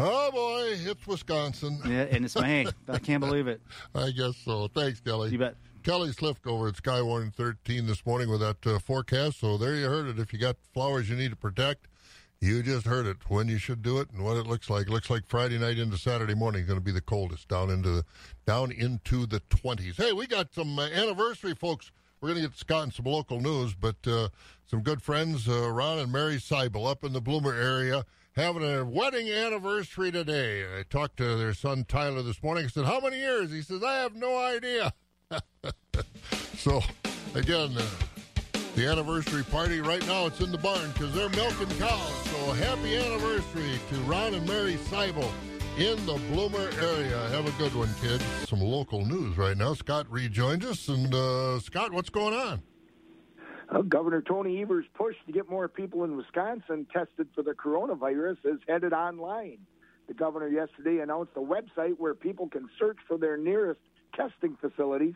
Oh boy, it's Wisconsin. yeah, and it's May. I can't believe it. I guess so. Thanks, Kelly. You bet. Kelly Slifka over at Skywarn 13 this morning with that uh, forecast. So there you heard it. If you got flowers you need to protect, you just heard it. When you should do it and what it looks like. It looks like Friday night into Saturday morning is going to be the coldest down into the down into the 20s. Hey, we got some uh, anniversary folks. We're going to get Scott and some local news, but uh, some good friends, uh, Ron and Mary Seibel up in the Bloomer area, having a wedding anniversary today. I talked to their son Tyler this morning. I said, How many years? He says, I have no idea. so, again, uh, the anniversary party right now, it's in the barn because they're milking cows. So happy anniversary to Ron and Mary Seibel in the Bloomer area. Have a good one, kids. Some local news right now. Scott rejoins us. And uh, Scott, what's going on? Governor Tony Evers' push to get more people in Wisconsin tested for the coronavirus is headed online. The governor yesterday announced a website where people can search for their nearest testing facilities.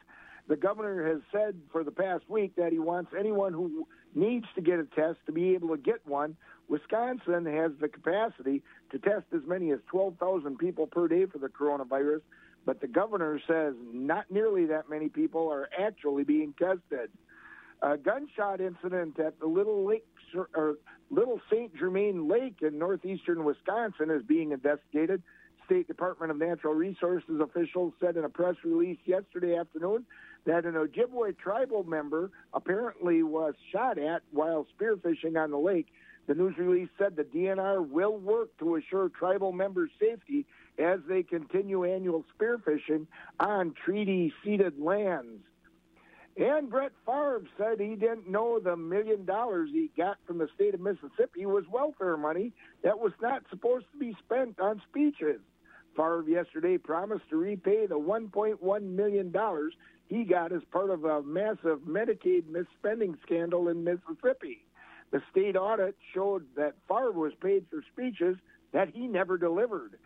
The governor has said for the past week that he wants anyone who needs to get a test to be able to get one. Wisconsin has the capacity to test as many as 12,000 people per day for the coronavirus, but the governor says not nearly that many people are actually being tested. A gunshot incident at the Little Lake or Little St. Germain Lake in northeastern Wisconsin is being investigated. State Department of Natural Resources officials said in a press release yesterday afternoon that an Ojibwe tribal member apparently was shot at while spearfishing on the lake. The news release said the DNR will work to assure tribal members' safety as they continue annual spearfishing on treaty ceded lands. And Brett Favre said he didn't know the million dollars he got from the state of Mississippi was welfare money that was not supposed to be spent on speeches. Favre yesterday promised to repay the $1.1 million he got as part of a massive Medicaid misspending scandal in Mississippi. The state audit showed that Favre was paid for speeches that he never delivered.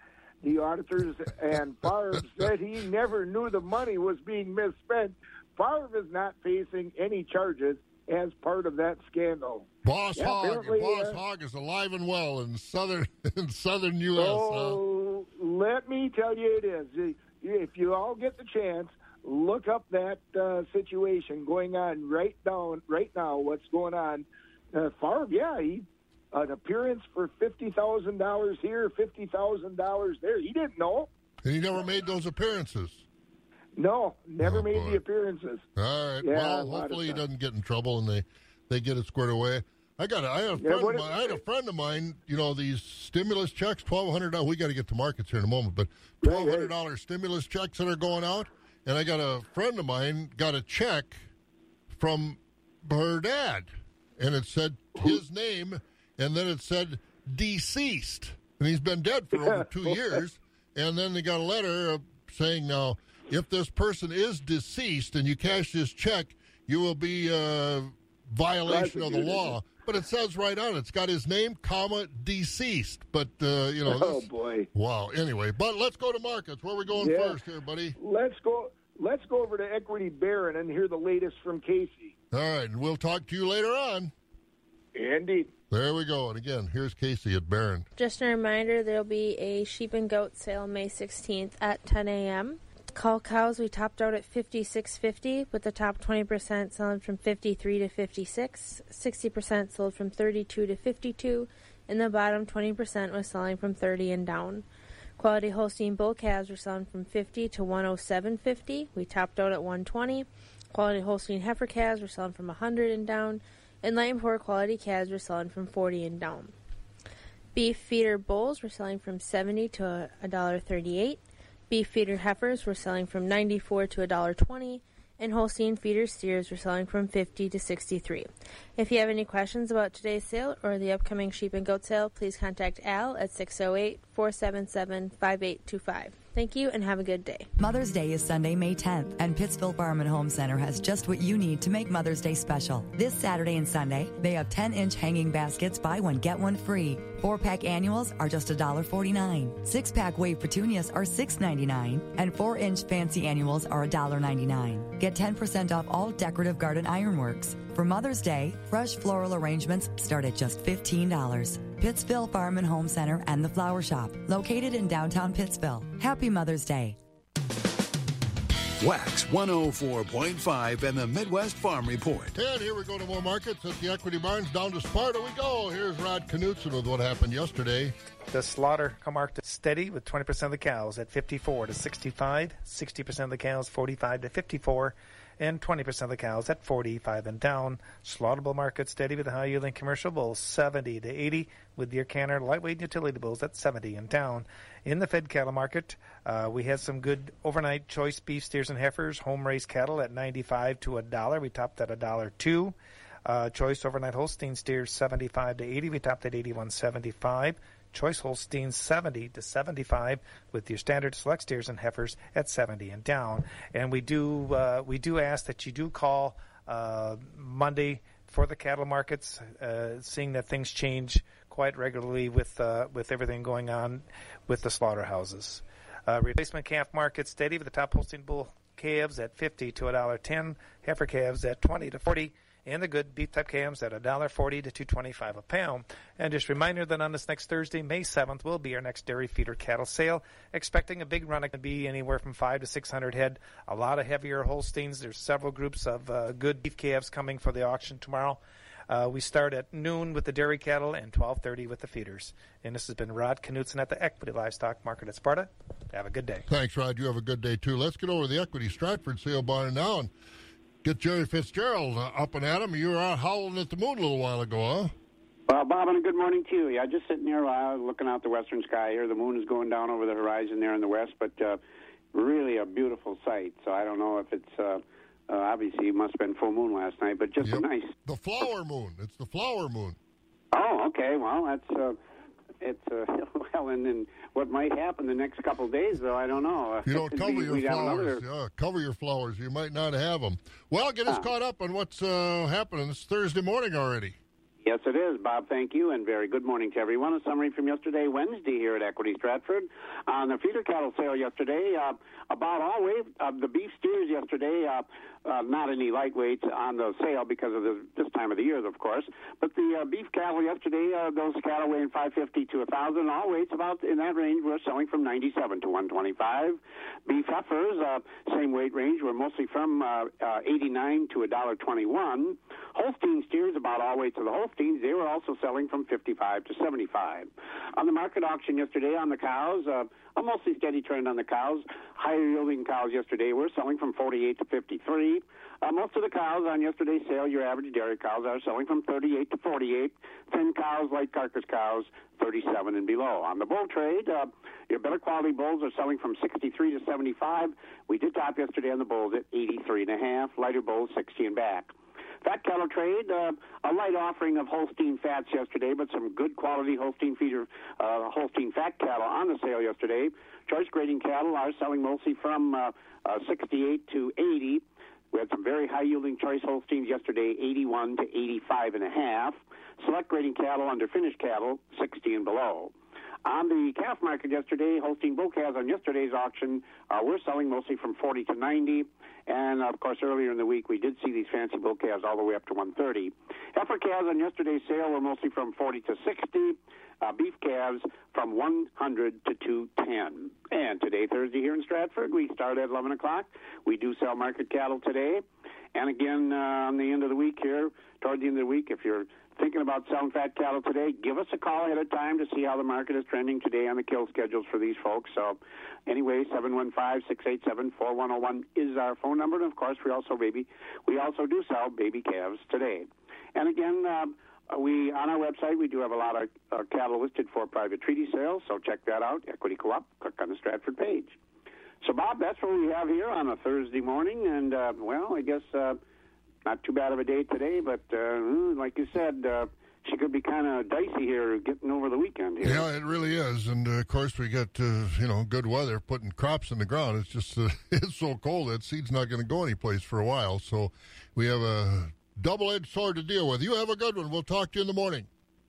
The auditors and Favre said he never knew the money was being misspent. Favre is not facing any charges as part of that scandal. Boss Yeah, Hog, Boss uh, Hog is alive and well in southern in southern U.S. huh? Let me tell you, it is. If you all get the chance, look up that uh, situation going on right down right now. What's going on? Uh, Favre, yeah, he an appearance for fifty thousand dollars here, fifty thousand dollars there. He didn't know. And he never made those appearances. No, never Oh, made boy. the appearances. All right. Yeah, well, hopefully he doesn't get in trouble and they they get it squared away. I got. A, I had a Yeah, friend. what of mine, I had a friend of mine. You know these stimulus checks, twelve hundred dollars. We got to get to markets here in a moment, but twelve hundred dollars stimulus checks that are going out. And I got a friend of mine got a check from her dad, and it said his name, and then it said deceased, and he's been dead for over two years. And then they got a letter saying now, if this person is deceased and you cash this check, you will be uh, violation of the law. But it says right on it, it's got his name, comma deceased. But uh, you know, Oh this- boy. wow. Anyway, but let's go to markets. Where are we going Yeah. first here, buddy? Let's go. Let's go over to Equity Barron and hear the latest from Casey. All right, and we'll talk to you later on. Indeed. There we go. And again, here's Casey at Barron. Just a reminder there'll be a sheep and goat sale May 16th at 10 a.m. Call cows we topped out at 56.50 with the top 20% selling from 53 to 56, 60% sold from 32 to 52, and the bottom 20% was selling from 30 and down. Quality Holstein bull calves were selling from 50 to 107.50. We topped out at 120. Quality Holstein heifer calves were selling from 100 and down, and light and poor quality calves were selling from 40 and down. Beef feeder bulls were selling from 70 to $1.38. Beef feeder heifers were selling from 94 to $1.20. And Holstein feeder steers were selling from 50 to 63. If you have any questions about today's sale or the upcoming sheep and goat sale, please contact Al at 608 477 5825. Thank you and have a good day. Mother's Day is Sunday, May 10th, and Pittsville Farm and Home Center has just what you need to make Mother's Day special. This Saturday and Sunday, they have 10 inch hanging baskets, buy one, get one free. Four pack annuals are just $1.49. Six pack wave petunias are $6.99, and four inch fancy annuals are $1.99. Get 10% off all decorative garden ironworks. For Mother's Day, fresh floral arrangements start at just $15. Pittsville Farm and Home Center and the Flower Shop, located in downtown Pittsville. Happy Mother's Day. Wax 104.5 and the Midwest Farm Report. And here we go to more markets at the Equity Barns. Down to Sparta we go. Here's Rod Knutson with what happened yesterday. The slaughter marked steady with 20% of the cows at 54 to 65, 60% of the cows 45 to 54, and 20% of the cows at 45 and down. Slaughtable market steady with the high yielding commercial bulls 70 to 80, with deer canner lightweight utility bulls at 70 and down. In the fed cattle market, uh, we had some good overnight choice beef steers and heifers, home raised cattle at 95 to a dollar. We topped at a dollar two. Uh, choice overnight Holstein steers 75 to 80. We topped at 81.75. Choice Holsteins 70 to 75 with your standard select steers and heifers at 70 and down. And we do uh, we do ask that you do call uh, Monday for the cattle markets, uh, seeing that things change quite regularly with uh, with everything going on with the slaughterhouses. Uh, replacement calf market steady with the top Holstein bull calves at 50 to $1.10, heifer calves at 20 to 40 and the good beef type cams at $1.40 to $2.25 a pound. And just a reminder that on this next Thursday, May 7th, will be our next dairy feeder cattle sale. Expecting a big run. It can be anywhere from five to 600 head. A lot of heavier Holsteins. There's several groups of uh, good beef calves coming for the auction tomorrow. Uh, we start at noon with the dairy cattle and 12:30 with the feeders. And this has been Rod Knutson at the Equity Livestock Market at Sparta. Have a good day. Thanks, Rod. You have a good day too. Let's get over to the Equity Stratford sale barn now and get Jerry Fitzgerald uh, up and at him. You were out howling at the moon a little while ago, huh? Well, Bob, and a good morning to you. Yeah, just sitting here uh, looking out the western sky here. The moon is going down over the horizon there in the west, but uh, really a beautiful sight. So I don't know if it's uh, uh, obviously it must have been full moon last night, but just a nice. The flower moon. It's the flower moon. Oh, okay. Well, that's uh, it's uh, well, and then what might happen the next couple of days, though, I don't know. You don't cover your flowers. another- Yeah, cover your flowers. You might not have them. Well, get us Ah. caught up on what's uh, happening. It's Thursday morning already. Yes, it is, Bob. Thank you, and very good morning to everyone. A summary from yesterday, Wednesday, here at Equity Stratford. On the feeder cattle sale yesterday, uh, about all weight uh, the beef steers yesterday. Uh, uh, not any lightweights on the sale because of the, this time of the year, of course. But the uh, beef cattle yesterday, uh, those cattle weighing 550 to 1,000, all weights about in that range. We're selling from 97 to 125. Beef heifers, uh, same weight range. We're mostly from uh, uh, 89 to $1.21. Holstein steers, about all weights of the Holsteins, they were also selling from 55 to 75. On the market auction yesterday on the cows, uh, a mostly steady trend on the cows. Higher yielding cows yesterday were selling from 48 to 53. Uh, most of the cows on yesterday's sale, your average dairy cows, are selling from 38 to 48. Thin cows, light carcass cows, 37 and below. On the bull trade, uh, your better quality bulls are selling from 63 to 75. We did top yesterday on the bulls at 83 and a half. Lighter bulls, 60 and back. Fat cattle trade, uh, a light offering of Holstein fats yesterday, but some good quality Holstein feeder, uh, Holstein fat cattle on the sale yesterday. Choice grading cattle are selling mostly from uh, uh, 68 to 80. We had some very high yielding choice Holsteins yesterday, 81 to 85 and a half. Select grading cattle under finished cattle, 60 and below. On the calf market yesterday, Holstein bull calves on yesterday's auction, uh, we're selling mostly from 40 to 90. And of course, earlier in the week, we did see these fancy bull calves all the way up to 130. Heifer calves on yesterday's sale were mostly from 40 to 60. Uh, beef calves from 100 to 210. And today, Thursday, here in Stratford, we start at 11 o'clock. We do sell market cattle today. And again, uh, on the end of the week here, toward the end of the week, if you're thinking about selling fat cattle today, give us a call ahead of time to see how the market is trending today on the kill schedules for these folks. So, anyway, 715-687-4101 is our phone number, and of course, we also baby, we also do sell baby calves today. And again, uh, we on our website we do have a lot of uh, cattle listed for private treaty sales, so check that out. Equity Co-op. Click on the Stratford page. So, Bob, that's what we have here on a Thursday morning, and uh, well, I guess uh, not too bad of a day today, but uh, like you said, uh, she could be kind of dicey here getting over the weekend here. Yeah, it really is. And uh, of course, we got uh, you know good weather, putting crops in the ground. It's just uh, it's so cold that seed's not going to go anyplace for a while. So we have a double-edged sword to deal with. You have a good one. We'll talk to you in the morning.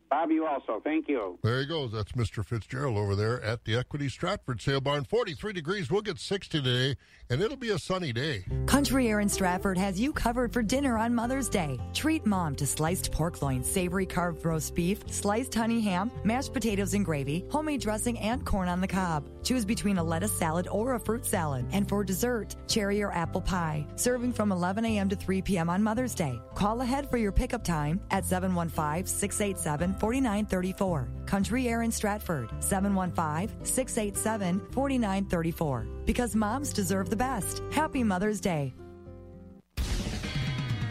Bob, you also. Thank you. There he goes. That's Mr. Fitzgerald over there at the Equity Stratford Sale Barn. 43 degrees. We'll get 60 today, and it'll be a sunny day. Country Air in Stratford has you covered for dinner on Mother's Day. Treat mom to sliced pork loin, savory carved roast beef, sliced honey ham, mashed potatoes and gravy, homemade dressing, and corn on the cob. Choose between a lettuce salad or a fruit salad. And for dessert, cherry or apple pie. Serving from 11 a.m. to 3 p.m. on Mother's Day. Call ahead for your pickup time at 715 687 4934. Country Air in Stratford, 715 687 4934. Because moms deserve the best. Happy Mother's Day.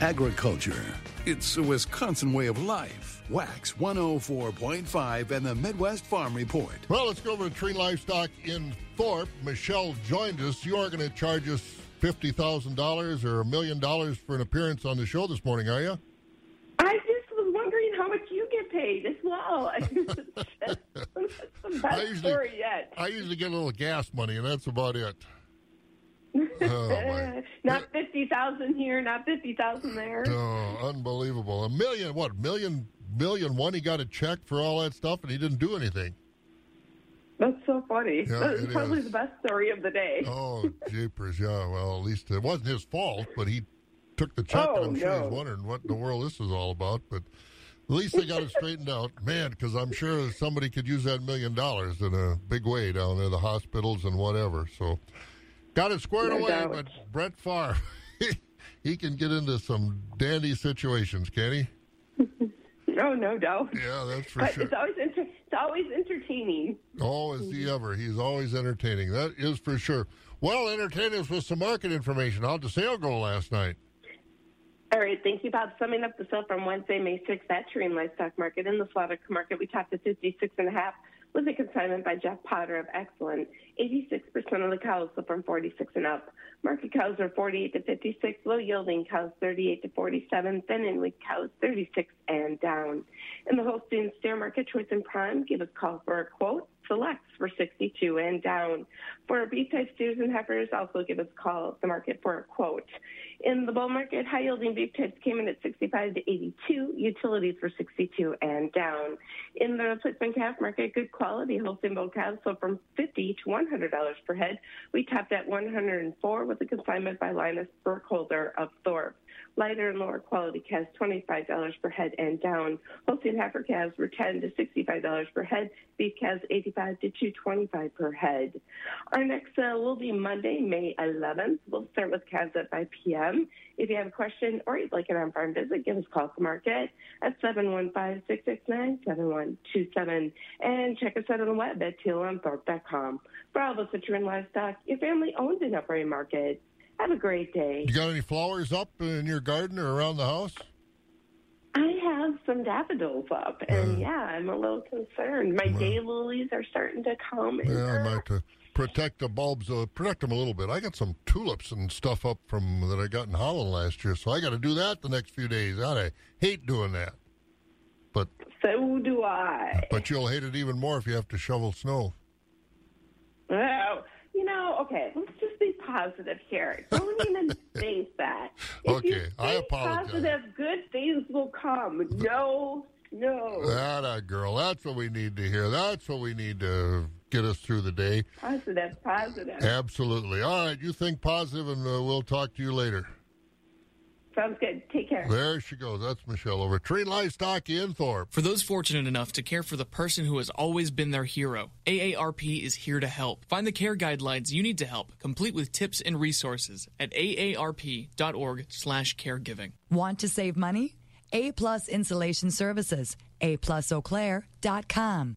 Agriculture. It's a Wisconsin way of life. Wax 104.5 and the Midwest Farm Report. Well, let's go over to Tree Livestock in Thorp. Michelle joined us. You are going to charge us $50,000 or a million dollars for an appearance on the show this morning, are you? How much you get paid as well. that's the best usually- story yet. I usually get a little gas money, and that's about it. Oh, not fifty thousand here, not fifty thousand there. Oh, unbelievable. A million, what, million, million one? He got a check for all that stuff, and he didn't do anything. That's so funny. Yeah, That's probably is. the best story of the day. Oh, jeepers, yeah. Well, at least it wasn't his fault, but he took the check, Oh, and I'm sure no. he's wondering what in the world this is all about. But at least they got it straightened out. Man, because I'm sure somebody could use that million dollars in a big way down there, the hospitals and whatever. So got it squared No away, doubt. but Brett Favre, he can get into some dandy situations, can he? No, oh, no doubt. Yeah, that's for but sure. it's always enter- it's always entertaining. Oh, is he ever? He's always entertaining. That is for sure. Well, entertain us with some market information. How'd the sale go last night? All right, thank you, Bob. Summing up the sale from Wednesday, May 6th at Terrain Livestock Market in the slaughter market, we topped at 56 and a half with a consignment by Jeff Potter of Exeland. 86% of the cows sold from 46 and up. Market cows are 48 to 56, low yielding cows 38 to 47, thin and weak cows 36 and down. In the Holstein Steer Market, Choice and Prime, give us a call for a quote. Selects for 62 and down. For beef type steers and heifers, also give us a call at the market for a quote. In the bull market, high yielding beef types came in at 65 to 82, utilities were 62 and down. In the replacement calf market, good quality Holstein bull calves sold from 50 to $100 per head. We topped at 104 with a consignment by Linus Burkholder of Thorp. Lighter and lower quality calves $25 per head and down. Holstein heifer calves were 10 to $65 per head. Beef calves 85 to 225 per head. Our next sale will be Monday, May 11th. We'll start with calves at 5 p.m. If you have a question or you'd like an on-farm visit, give us a call to market at 715-669-7127 and check us out on the web at tlmthorpe.com. For all the Citroen livestock, your family owns an operating market. Have a great day. You got any flowers up in your garden or around the house? I have some daffodils up, and yeah, I'm a little concerned. My day lilies are starting to come. and Yeah, I might uh, protect the bulbs, uh, protect them a little bit. I got some tulips and stuff up from that I got in Holland last year, so I got to do that the next few days. I hate doing that, but So do I. but you'll hate it even more if you have to shovel snow. Well, you know, okay, let's positive here. Don't even think that. If you Okay, I think apologize. Positive, good things will come. No, no. That uh, girl, that's what we need to hear. That's what we need to get us through the day. Positive, positive. Absolutely. All right, you think positive, and uh, we'll talk to you later. Sounds good. Take care. There she goes. That's Michelle over at Tree Livestock in Thorp. For those fortunate enough to care for the person who has always been their hero, AARP is here to help. Find the care guidelines you need to help, complete with tips and resources at aarp.org/caregiving. Want to save money? A Plus Insulation Services. A Plus AplusEauclair.com.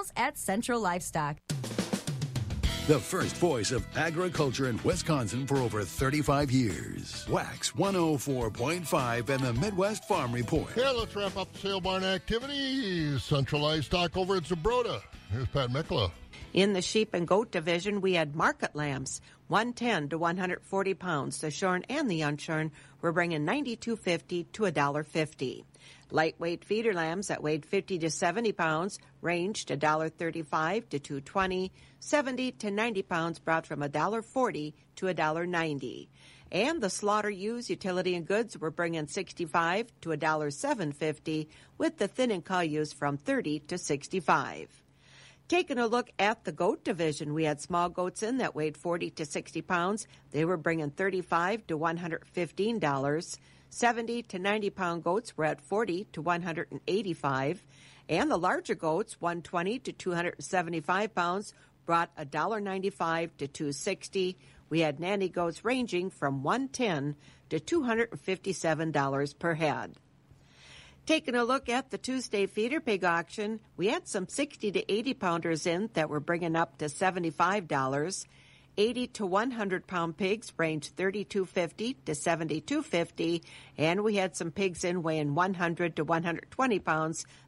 at Central Livestock. The first voice of agriculture in Wisconsin for over 35 years. Wax 104.5 and the Midwest Farm Report. Yeah, let's wrap up the sale barn activities. Central Livestock over at Zumbrota. Here's Pat Mikla. In the sheep and goat division, we had market lambs, 110 to 140 pounds. The shorn and the unshorn were bringing 92.50 to $1.50. Lightweight feeder lambs that weighed 50 to 70 pounds ranged $1.35 to 220. 70 to 90 pounds brought from $1.40 to $1.90. And the slaughter ewes, utility and goods were bringing 65 to $1.750 with the thin and cull ewes from 30 to 65. Taking a look at the goat division, we had small goats in that weighed 40 to 60 pounds. They were bringing 35 to 115 dollars. 70 to 90 pound goats were at 40 to 185, and the larger goats, 120 to 275 pounds, brought $1.95 to 260. We had nanny goats ranging from 110 to $257 per head. Taking a look at the Tuesday feeder pig auction, we had some 60 to 80 pounders in that were bringing up to $75. 80 to 100 pound pigs range 32.50 to 72.50 and we had some pigs in weighing 100 to 120 pounds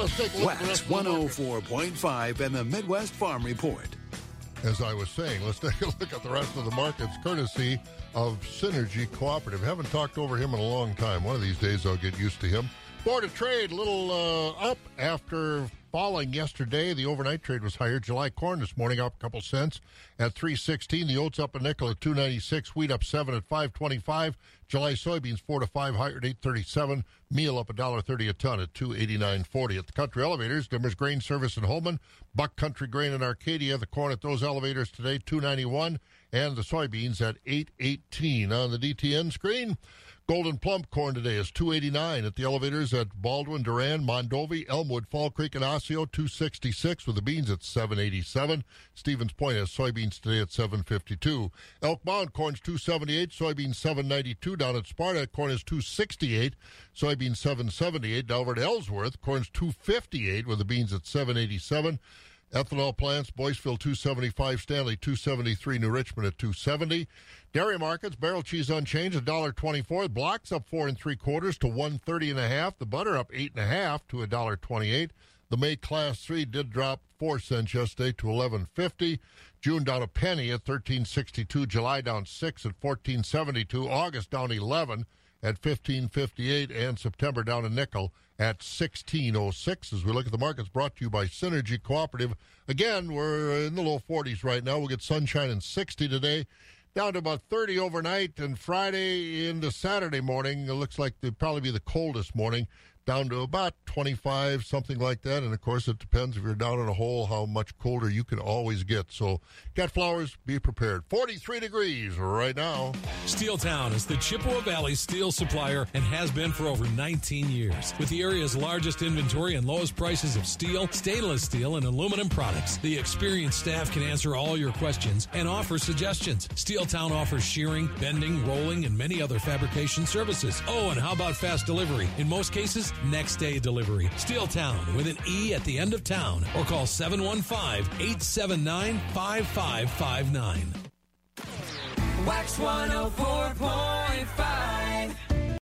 let's take a look at Wax rest of the market. 104.5 and the Midwest Farm Report. As I was saying, let's take a look at the rest of the markets, courtesy of Synergy Cooperative. Haven't talked over him in a long time. One of these days I'll get used to him. Board of Trade, a little uh, up after falling yesterday. The overnight trade was higher. July corn this morning up a couple cents at 316. The oats up a nickel at 296. Wheat up 7 at 525. July soybeans 4 to 5 higher at 837. Meal up a dollar thirty a ton at 289.40. At the country elevators, Demers Grain Service in Holmen, Buck Country Grain in Arcadia. The corn at those elevators today 291 and the soybeans at 818 on the DTN screen. Golden plump corn today is 289 at the elevators at Baldwin, Durand, Mondovi, Elmwood, Fall Creek, and Osseo, 266 with the beans at 787. Stevens Point has soybeans today at 752. Elk Mound corn's 278, soybeans 792. Down at Sparta, corn is 268, soybeans 778. Down Ellsworth, corn's 258 with the beans at 787. Ethanol plants, Boyceville 275, Stanley 273, New Richmond at 270. Dairy markets, barrel cheese unchanged, $1.24. Blocks up four and three quarters to 130 and a half. The butter up eight and a half to $1.28. The May class three did drop four cents yesterday to 11.50. June down a penny at 13.62. July down six at 14.72. August down 11 at 15.58 and September down a nickel at 16.06 as we look at the markets brought to you by Synergy Cooperative. Again, we're in the low 40s right now. We'll get sunshine and 60 today. Down to about 30 overnight and Friday into Saturday morning. It looks like it'll probably be the coldest morning. Down to about 25, something like that. And of course, it depends if you're down in a hole how much colder you can always get. So, got flowers, be prepared. 43 degrees right now. Steeltowne is the Chippewa Valley steel supplier and has been for over 19 years. With the area's largest inventory and lowest prices of steel, stainless steel, and aluminum products, the experienced staff can answer all your questions and offer suggestions. Steeltowne offers shearing, bending, rolling, and many other fabrication services. Oh, and how about fast delivery? In most cases, next day delivery. Steeltowne with an E at the end of town or call 715 879 5559. Wax 104.5